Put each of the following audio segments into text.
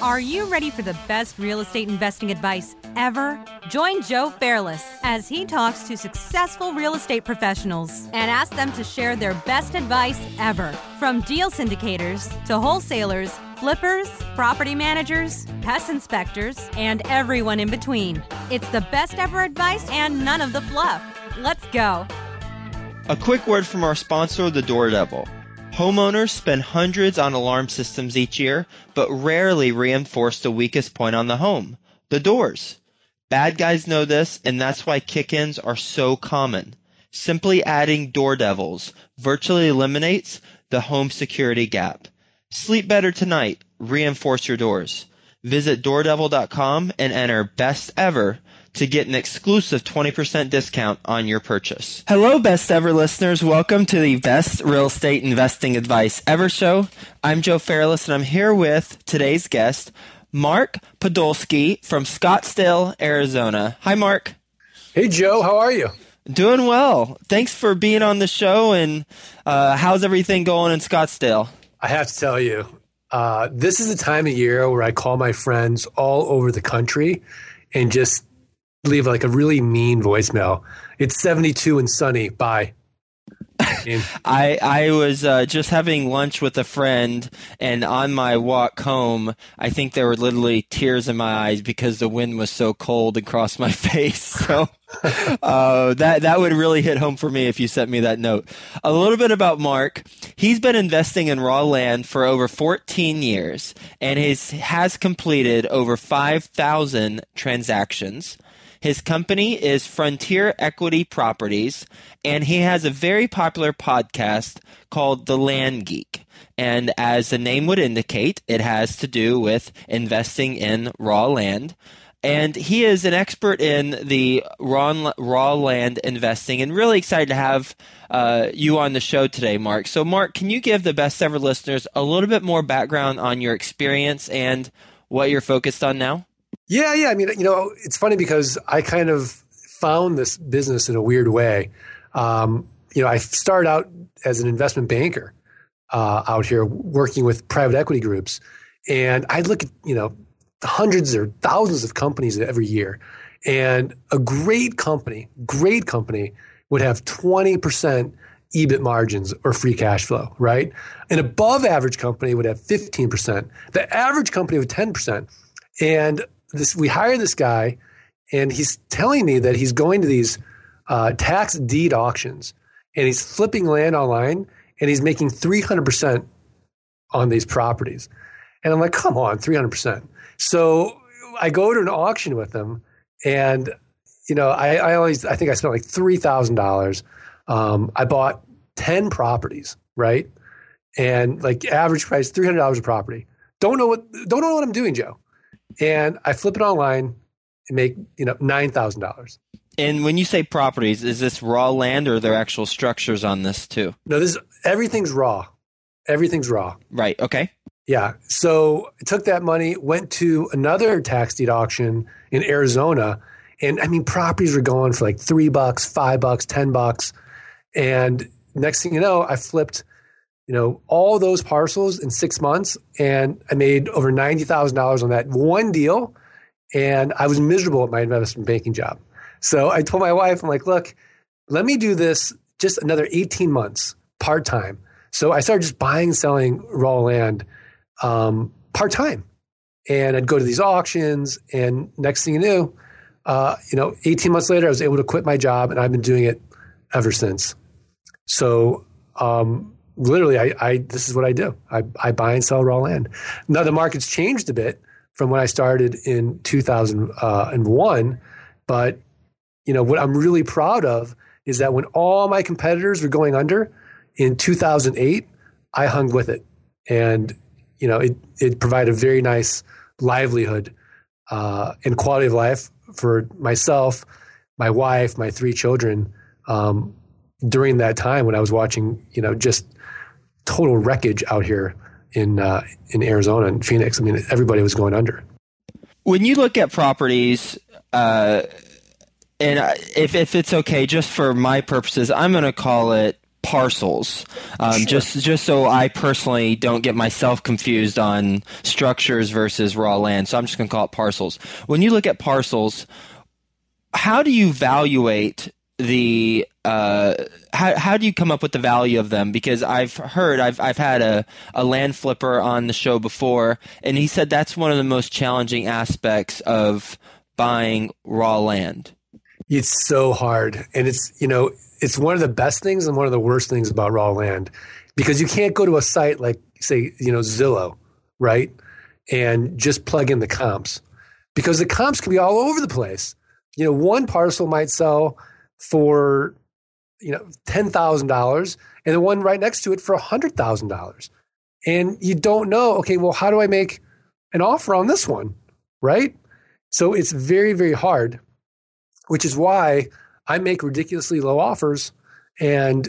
Are you ready for the best real estate investing advice ever? Join Joe Fairless as he talks to successful real estate professionals and asks them to share their best advice ever. From deal syndicators to wholesalers, flippers, property managers, pest inspectors, and everyone in between. It's the best ever advice and none of the fluff. Let's go. A quick word from our sponsor, the Door Devil. Homeowners spend hundreds on alarm systems each year, but rarely reinforce the weakest point on the home the doors. Bad guys know this, and that's why kick ins are so common. Simply adding Door Devils virtually eliminates the home security gap. Sleep better tonight. Reinforce your doors. Visit doordevil.com and enter best ever to get an exclusive 20% discount on your purchase. Hello, best ever listeners. Welcome to the best real estate investing advice ever show. I'm Joe Fairless and I'm here with today's guest, Mark Podolsky from Scottsdale, Arizona. Hi, Mark. Hey, Joe. How are you? Doing well. Thanks for being on the show. And uh, how's everything going in Scottsdale? I have to tell you, uh, this is the time of year where I call my friends all over the country and just leave like a really mean voicemail. It's 72 and sunny. Bye. I I was uh, just having lunch with a friend, and on my walk home, I think there were literally tears in my eyes because the wind was so cold across my face. So uh, that that would really hit home for me if you sent me that note. A little bit about Mark. He's been investing in raw land for over 14 years, and his has completed over 5,000 transactions. His company is Frontier Equity Properties, and he has a very popular podcast called The Land Geek. And as the name would indicate, it has to do with investing in raw land. And he is an expert in the raw, raw land investing, and really excited to have uh, you on the show today, Mark. So, Mark, can you give the best ever listeners a little bit more background on your experience and what you're focused on now? Yeah, yeah. I mean, you know, it's funny because I kind of found this business in a weird way. Um, you know, I started out as an investment banker uh, out here working with private equity groups, and I look at you know hundreds or thousands of companies every year, and a great company, great company would have twenty percent EBIT margins or free cash flow, right? An above average company would have 15%. The average company would 10%. And this we hire this guy, and he's telling me that he's going to these uh, tax deed auctions, and he's flipping land online, and he's making three hundred percent on these properties. And I'm like, come on, three hundred percent. So I go to an auction with him, and you know, I, I always I think I spent like three thousand um, dollars. I bought ten properties, right? And like average price three hundred dollars a property. Don't know what don't know what I'm doing, Joe and I flip it online and make you know nine thousand dollars. And when you say properties, is this raw land or are there actual structures on this too? No, this is, everything's raw. Everything's raw. Right. Okay. Yeah. So I took that money, went to another tax deed auction in Arizona, and I mean properties were going for like three bucks, five bucks, ten bucks, and next thing you know, I flipped you know, all those parcels in six months, and I made over ninety thousand dollars on that one deal, and I was miserable at my investment banking job. So I told my wife, I'm like, look, let me do this just another eighteen months part time. So I started just buying and selling raw land um, part time, and I'd go to these auctions, and next thing you knew, uh, you know, eighteen months later, I was able to quit my job, and I've been doing it ever since. So. Um, literally, I, I, this is what I do. I, I buy and sell raw land. Now the market's changed a bit from when I started in 2001, but you know what I'm really proud of is that when all my competitors were going under in 2008, I hung with it, and you know it it provided a very nice livelihood uh, and quality of life for myself, my wife, my three children. Um, during that time when I was watching, you know, just total wreckage out here in uh, in Arizona and Phoenix. I mean, everybody was going under. When you look at properties, uh, and if if it's okay, just for my purposes, I'm going to call it parcels, um, sure. just just so I personally don't get myself confused on structures versus raw land. So I'm just going to call it parcels. When you look at parcels, how do you evaluate the uh, how how do you come up with the value of them? Because I've heard I've I've had a, a land flipper on the show before, and he said that's one of the most challenging aspects of buying raw land. It's so hard, and it's you know it's one of the best things and one of the worst things about raw land because you can't go to a site like say you know Zillow, right, and just plug in the comps because the comps can be all over the place. You know, one parcel might sell for you know ten thousand dollars, and the one right next to it for hundred thousand dollars, and you don't know. Okay, well, how do I make an offer on this one, right? So it's very very hard, which is why I make ridiculously low offers and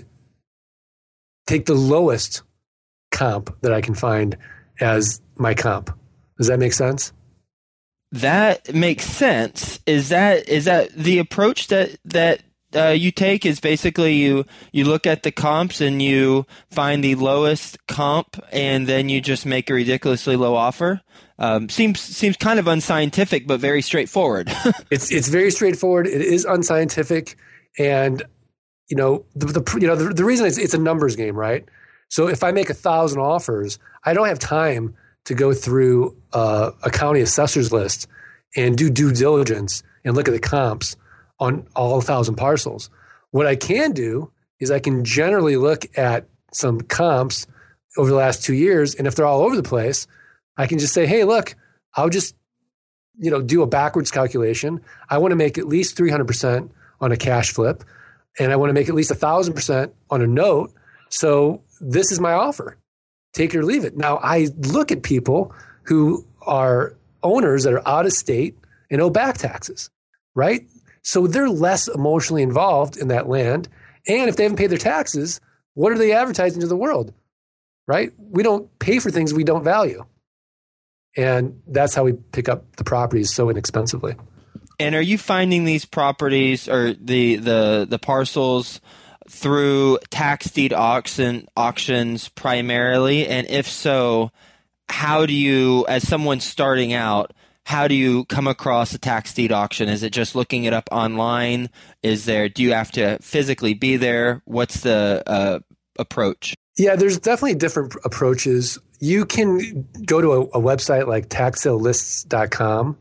take the lowest comp that I can find as my comp. Does that make sense? That makes sense. Is that is that the approach that that uh, you take is basically you you look at the comps and you find the lowest comp and then you just make a ridiculously low offer. Um, seems seems kind of unscientific, but very straightforward. it's it's very straightforward. It is unscientific, and you know the, the you know the, the reason it's it's a numbers game, right? So if I make a thousand offers, I don't have time to go through uh, a county assessor's list and do due diligence and look at the comps on all thousand parcels. What I can do is I can generally look at some comps over the last two years, and if they're all over the place, I can just say, "Hey, look, I'll just you know do a backwards calculation. I want to make at least three hundred percent on a cash flip, and I want to make at least a thousand percent on a note. So this is my offer. Take it or leave it." Now I look at people who are owners that are out of state and owe back taxes, right? So they're less emotionally involved in that land. And if they haven't paid their taxes, what are they advertising to the world? Right? We don't pay for things we don't value. And that's how we pick up the properties so inexpensively. And are you finding these properties or the the the parcels through tax deed auction auctions primarily? And if so, how do you, as someone starting out, how do you come across a tax deed auction? Is it just looking it up online? Is there? Do you have to physically be there? What's the uh, approach? Yeah, there's definitely different approaches. You can go to a, a website like taxsalelists.com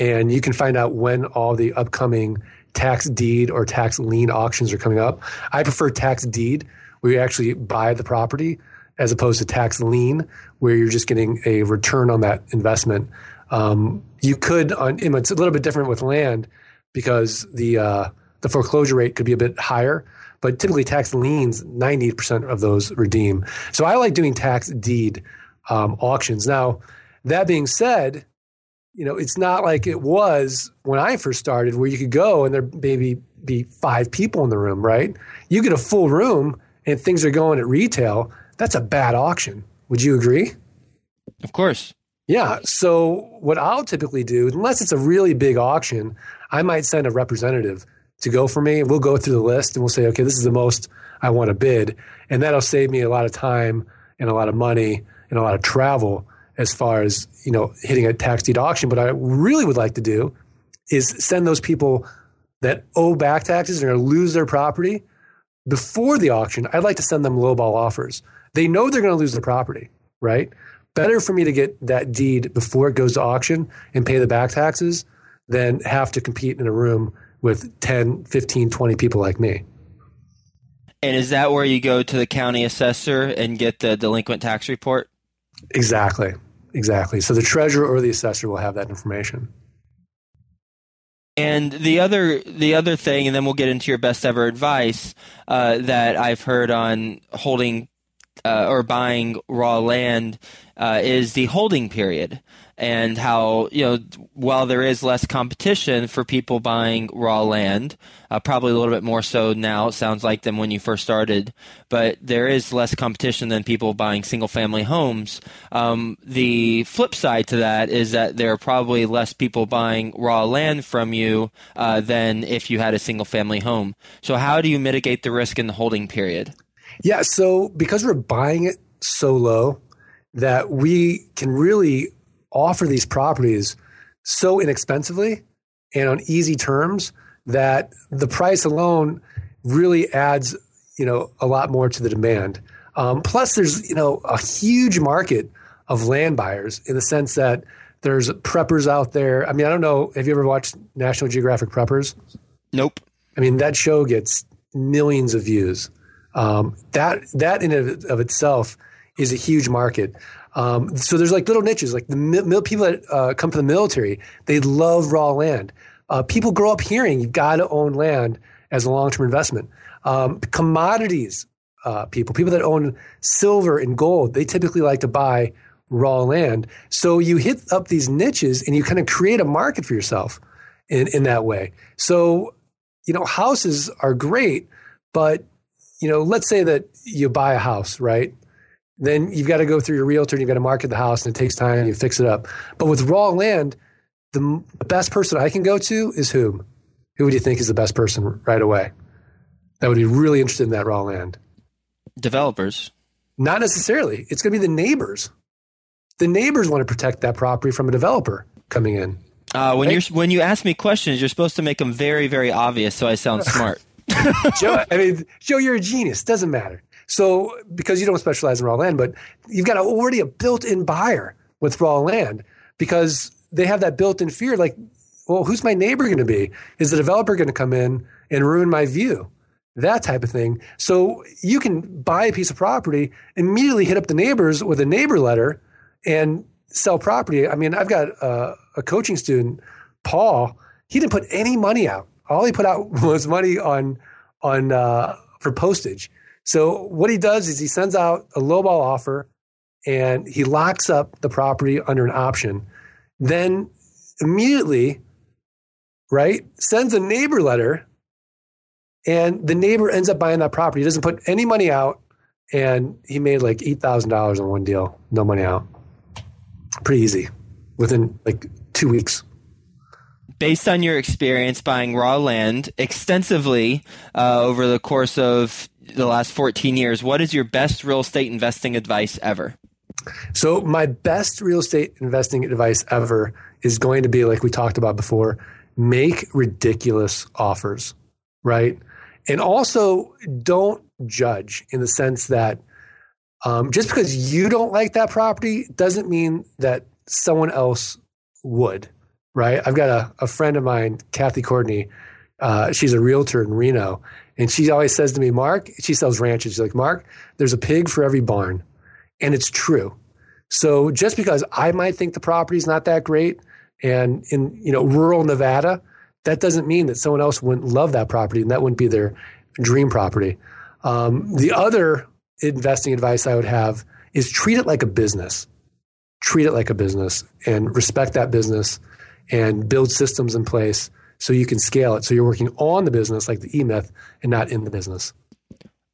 and you can find out when all the upcoming tax deed or tax lien auctions are coming up. I prefer tax deed where you actually buy the property as opposed to tax lien where you're just getting a return on that investment. Um, you could, on, it's a little bit different with land because the uh, the foreclosure rate could be a bit higher, but typically tax liens, ninety percent of those redeem. So I like doing tax deed um, auctions. Now, that being said, you know it's not like it was when I first started, where you could go and there maybe be five people in the room. Right? You get a full room and things are going at retail. That's a bad auction. Would you agree? Of course. Yeah. So what I'll typically do, unless it's a really big auction, I might send a representative to go for me. We'll go through the list and we'll say, okay, this is the most I want to bid. And that'll save me a lot of time and a lot of money and a lot of travel as far as, you know, hitting a tax deed auction. But I really would like to do is send those people that owe back taxes and are going to lose their property before the auction. I'd like to send them lowball offers. They know they're going to lose their property, right? Better for me to get that deed before it goes to auction and pay the back taxes than have to compete in a room with 10, 15, 20 people like me. And is that where you go to the county assessor and get the delinquent tax report? Exactly. Exactly. So the treasurer or the assessor will have that information. And the other the other thing, and then we'll get into your best ever advice uh, that I've heard on holding uh, or buying raw land uh, is the holding period and how you know while there is less competition for people buying raw land uh, probably a little bit more so now it sounds like than when you first started but there is less competition than people buying single family homes. Um, the flip side to that is that there are probably less people buying raw land from you uh, than if you had a single family home. So how do you mitigate the risk in the holding period Yeah. So because we're buying it so low that we can really offer these properties so inexpensively and on easy terms that the price alone really adds, you know, a lot more to the demand. Um, plus, there's you know a huge market of land buyers in the sense that there's preppers out there. I mean, I don't know. Have you ever watched National Geographic Preppers? Nope. I mean, that show gets millions of views. Um, that that in of, itself is a huge market. Um, so there's like little niches, like the mil- people that uh, come from the military, they love raw land. Uh, people grow up hearing you've got to own land as a long term investment. Um, commodities uh, people, people that own silver and gold, they typically like to buy raw land. So you hit up these niches and you kind of create a market for yourself in, in that way. So, you know, houses are great, but, you know, let's say that you buy a house, right? Then you've got to go through your realtor and you've got to market the house and it takes time and you fix it up. But with raw land, the best person I can go to is whom? Who would you think is the best person right away? That would be really interested in that raw land. Developers. Not necessarily. It's going to be the neighbors the neighbors want to protect that property from a developer coming in. Uh, when right? you when you ask me questions, you're supposed to make them very very obvious, so I sound smart. Joe, I mean, Joe, you're a genius. Doesn't matter. So because you don't specialize in raw land, but you've got already a built-in buyer with raw land because they have that built-in fear. Like, well, who's my neighbor going to be? Is the developer going to come in and ruin my view? That type of thing. So you can buy a piece of property, immediately hit up the neighbors with a neighbor letter and sell property. I mean, I've got a, a coaching student, Paul. He didn't put any money out. All he put out was money on on uh, for postage. So what he does is he sends out a lowball offer, and he locks up the property under an option. Then immediately, right, sends a neighbor letter, and the neighbor ends up buying that property. He doesn't put any money out, and he made like eight thousand dollars on one deal, no money out pretty easy within like two weeks. Based on your experience buying raw land extensively uh, over the course of the last 14 years, what is your best real estate investing advice ever? So, my best real estate investing advice ever is going to be like we talked about before make ridiculous offers, right? And also don't judge in the sense that um, just because you don't like that property doesn't mean that someone else would, right? I've got a, a friend of mine, Kathy Courtney. Uh, she's a realtor in Reno. And she always says to me, Mark, she sells ranches. She's like, Mark, there's a pig for every barn. And it's true. So just because I might think the property's not that great and in, you know, rural Nevada, that doesn't mean that someone else wouldn't love that property and that wouldn't be their dream property. Um, the other investing advice I would have is treat it like a business. Treat it like a business and respect that business and build systems in place so you can scale it. So you're working on the business like the E and not in the business.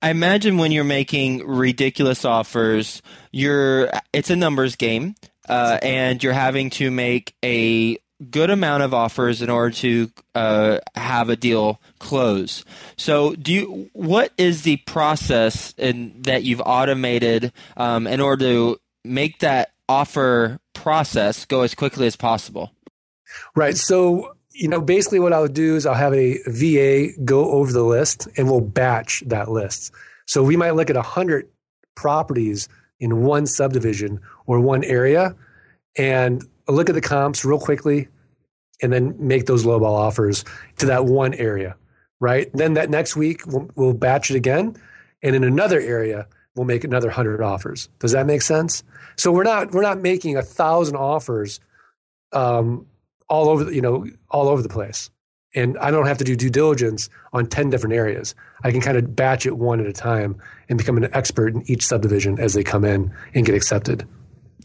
I imagine when you're making ridiculous offers, you're it's a numbers game, uh, and you're having to make a good amount of offers in order to uh, have a deal close. So, do you? What is the process in, that you've automated um, in order to make that offer process go as quickly as possible? Right. So, you know, basically, what I'll do is I'll have a VA go over the list, and we'll batch that list. So we might look at a hundred properties in one subdivision or one area, and look at the comps real quickly and then make those lowball offers to that one area, right? Then that next week we'll, we'll batch it again, and in another area we'll make another hundred offers. Does that make sense? So we're not we're not making a thousand offers um, all over the, you know all over the place, and I don't have to do due diligence on ten different areas. I can kind of batch it one at a time and become an expert in each subdivision as they come in and get accepted.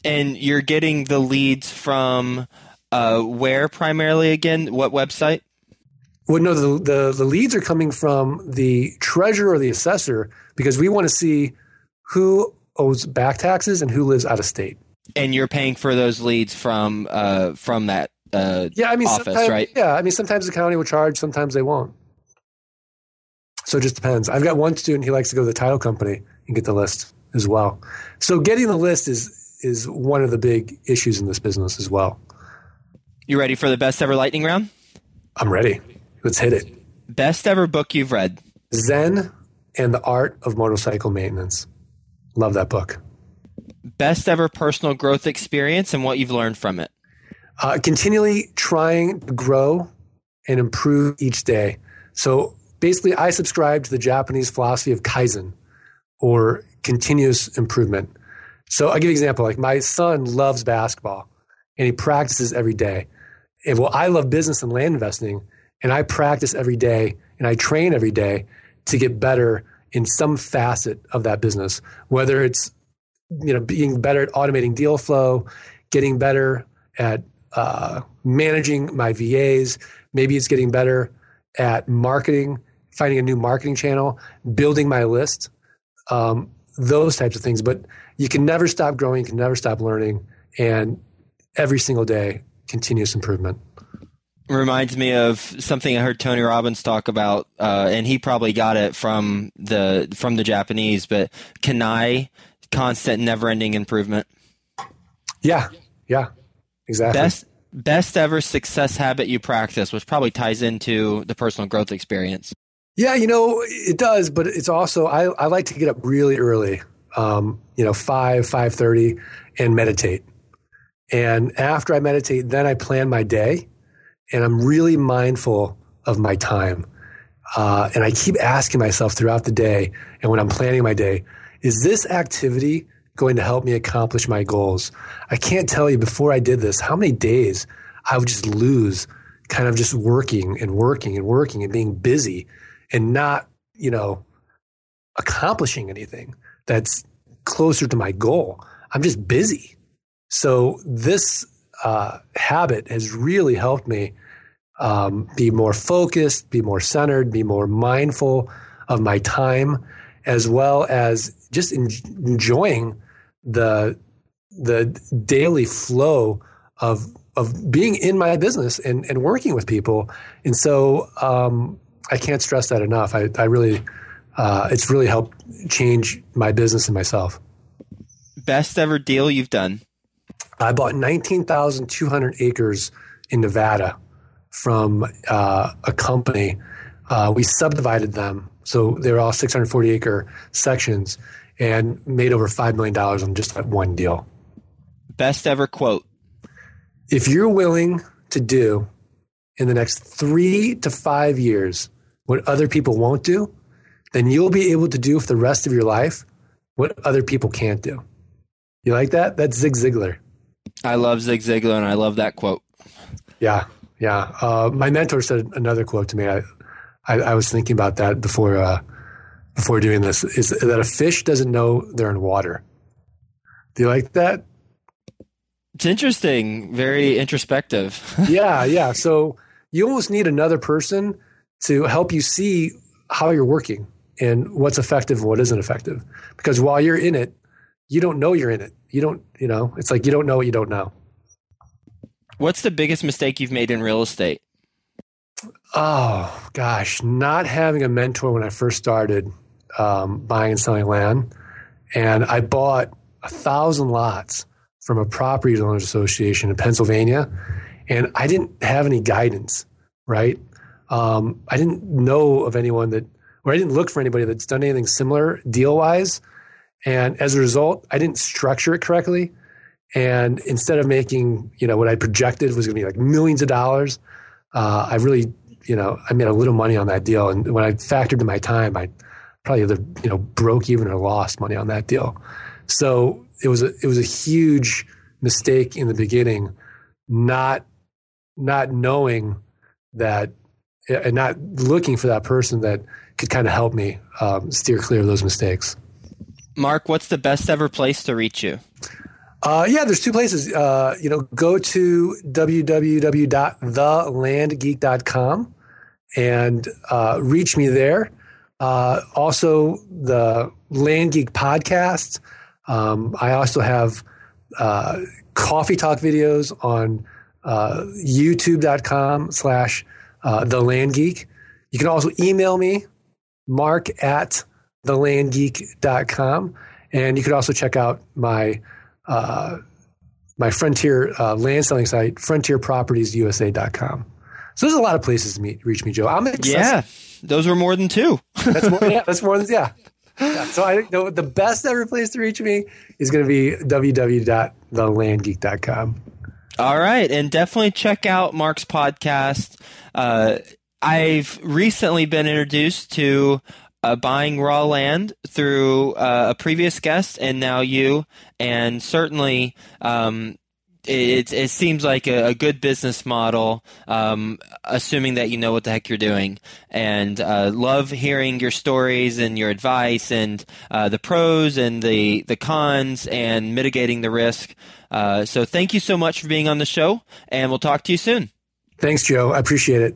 And you're getting the leads from uh, where primarily again? What website? Well, no, the, the, the leads are coming from the treasurer or the assessor because we want to see who owes back taxes and who lives out of state. And you're paying for those leads from uh, from that uh, yeah, I mean, office, right? Yeah, I mean, sometimes the county will charge, sometimes they won't. So it just depends. I've got one student, he likes to go to the title company and get the list as well. So getting the list is is one of the big issues in this business as well. You ready for the best ever lightning round? I'm ready. Let's hit it. Best ever book you've read? Zen and the Art of Motorcycle Maintenance. Love that book. Best ever personal growth experience and what you've learned from it? Uh, continually trying to grow and improve each day. So basically, I subscribe to the Japanese philosophy of Kaizen or continuous improvement. So I'll give you an example. Like my son loves basketball and he practices every day. And well, I love business and land investing and I practice every day and I train every day to get better in some facet of that business, whether it's you know being better at automating deal flow, getting better at uh, managing my VAs. Maybe it's getting better at marketing, finding a new marketing channel, building my list, um, those types of things. But you can never stop growing, you can never stop learning, and every single day, continuous improvement reminds me of something I heard Tony Robbins talk about, uh, and he probably got it from the from the Japanese. But CANI, constant, never-ending improvement. Yeah, yeah, exactly. Best best ever success habit you practice, which probably ties into the personal growth experience. Yeah, you know it does, but it's also I, I like to get up really early, um, you know five five thirty, and meditate. And after I meditate, then I plan my day and I'm really mindful of my time. Uh, and I keep asking myself throughout the day and when I'm planning my day, is this activity going to help me accomplish my goals? I can't tell you before I did this how many days I would just lose kind of just working and working and working and being busy and not, you know, accomplishing anything that's closer to my goal. I'm just busy. So this uh, habit has really helped me um, be more focused, be more centered, be more mindful of my time, as well as just en- enjoying the the daily flow of of being in my business and, and working with people. And so um, I can't stress that enough. I, I really, uh, it's really helped change my business and myself. Best ever deal you've done? I bought 19,200 acres in Nevada from uh, a company. Uh, we subdivided them. So they were all 640 acre sections and made over $5 million on just that one deal. Best ever quote. If you're willing to do in the next three to five years what other people won't do, then you'll be able to do for the rest of your life what other people can't do. You like that? That's Zig Ziglar. I love Zig Ziglar and I love that quote. Yeah, yeah. Uh, my mentor said another quote to me. I, I, I was thinking about that before uh, before doing this. Is that a fish doesn't know they're in water? Do you like that? It's interesting. Very introspective. yeah, yeah. So you almost need another person to help you see how you're working and what's effective and what isn't effective. Because while you're in it, you don't know you're in it. You don't, you know, it's like you don't know what you don't know. What's the biggest mistake you've made in real estate? Oh gosh, not having a mentor when I first started um, buying and selling land, and I bought a thousand lots from a property owners association in Pennsylvania, and I didn't have any guidance. Right, um, I didn't know of anyone that, or I didn't look for anybody that's done anything similar deal wise, and as a result, I didn't structure it correctly. And instead of making, you know, what I projected was going to be like millions of dollars, uh, I really, you know, I made a little money on that deal. And when I factored in my time, I probably either, you know, broke even or lost money on that deal. So it was a, it was a huge mistake in the beginning, not, not knowing that and not looking for that person that could kind of help me um, steer clear of those mistakes. Mark, what's the best ever place to reach you? Uh, yeah, there's two places. Uh, you know, go to www.thelandgeek.com and uh, reach me there. Uh, also, the Land Geek podcast. Um, I also have uh, coffee talk videos on uh, youtube.com slash the land geek. You can also email me mark at thelandgeek.com. And you could also check out my uh, my Frontier uh, land selling site, frontierpropertiesusa.com. So there's a lot of places to meet, reach me, Joe. I'm excited. Yeah, those were more than two. that's more. Yeah, that's more than yeah. yeah. So I think the, the best ever place to reach me is going to be www.thelandgeek.com. All right, and definitely check out Mark's podcast. Uh, I've recently been introduced to uh, buying raw land through uh, a previous guest and now you, and certainly um, it, it seems like a, a good business model, um, assuming that you know what the heck you're doing. And uh, love hearing your stories and your advice and uh, the pros and the, the cons and mitigating the risk. Uh, so thank you so much for being on the show, and we'll talk to you soon. Thanks, Joe. I appreciate it.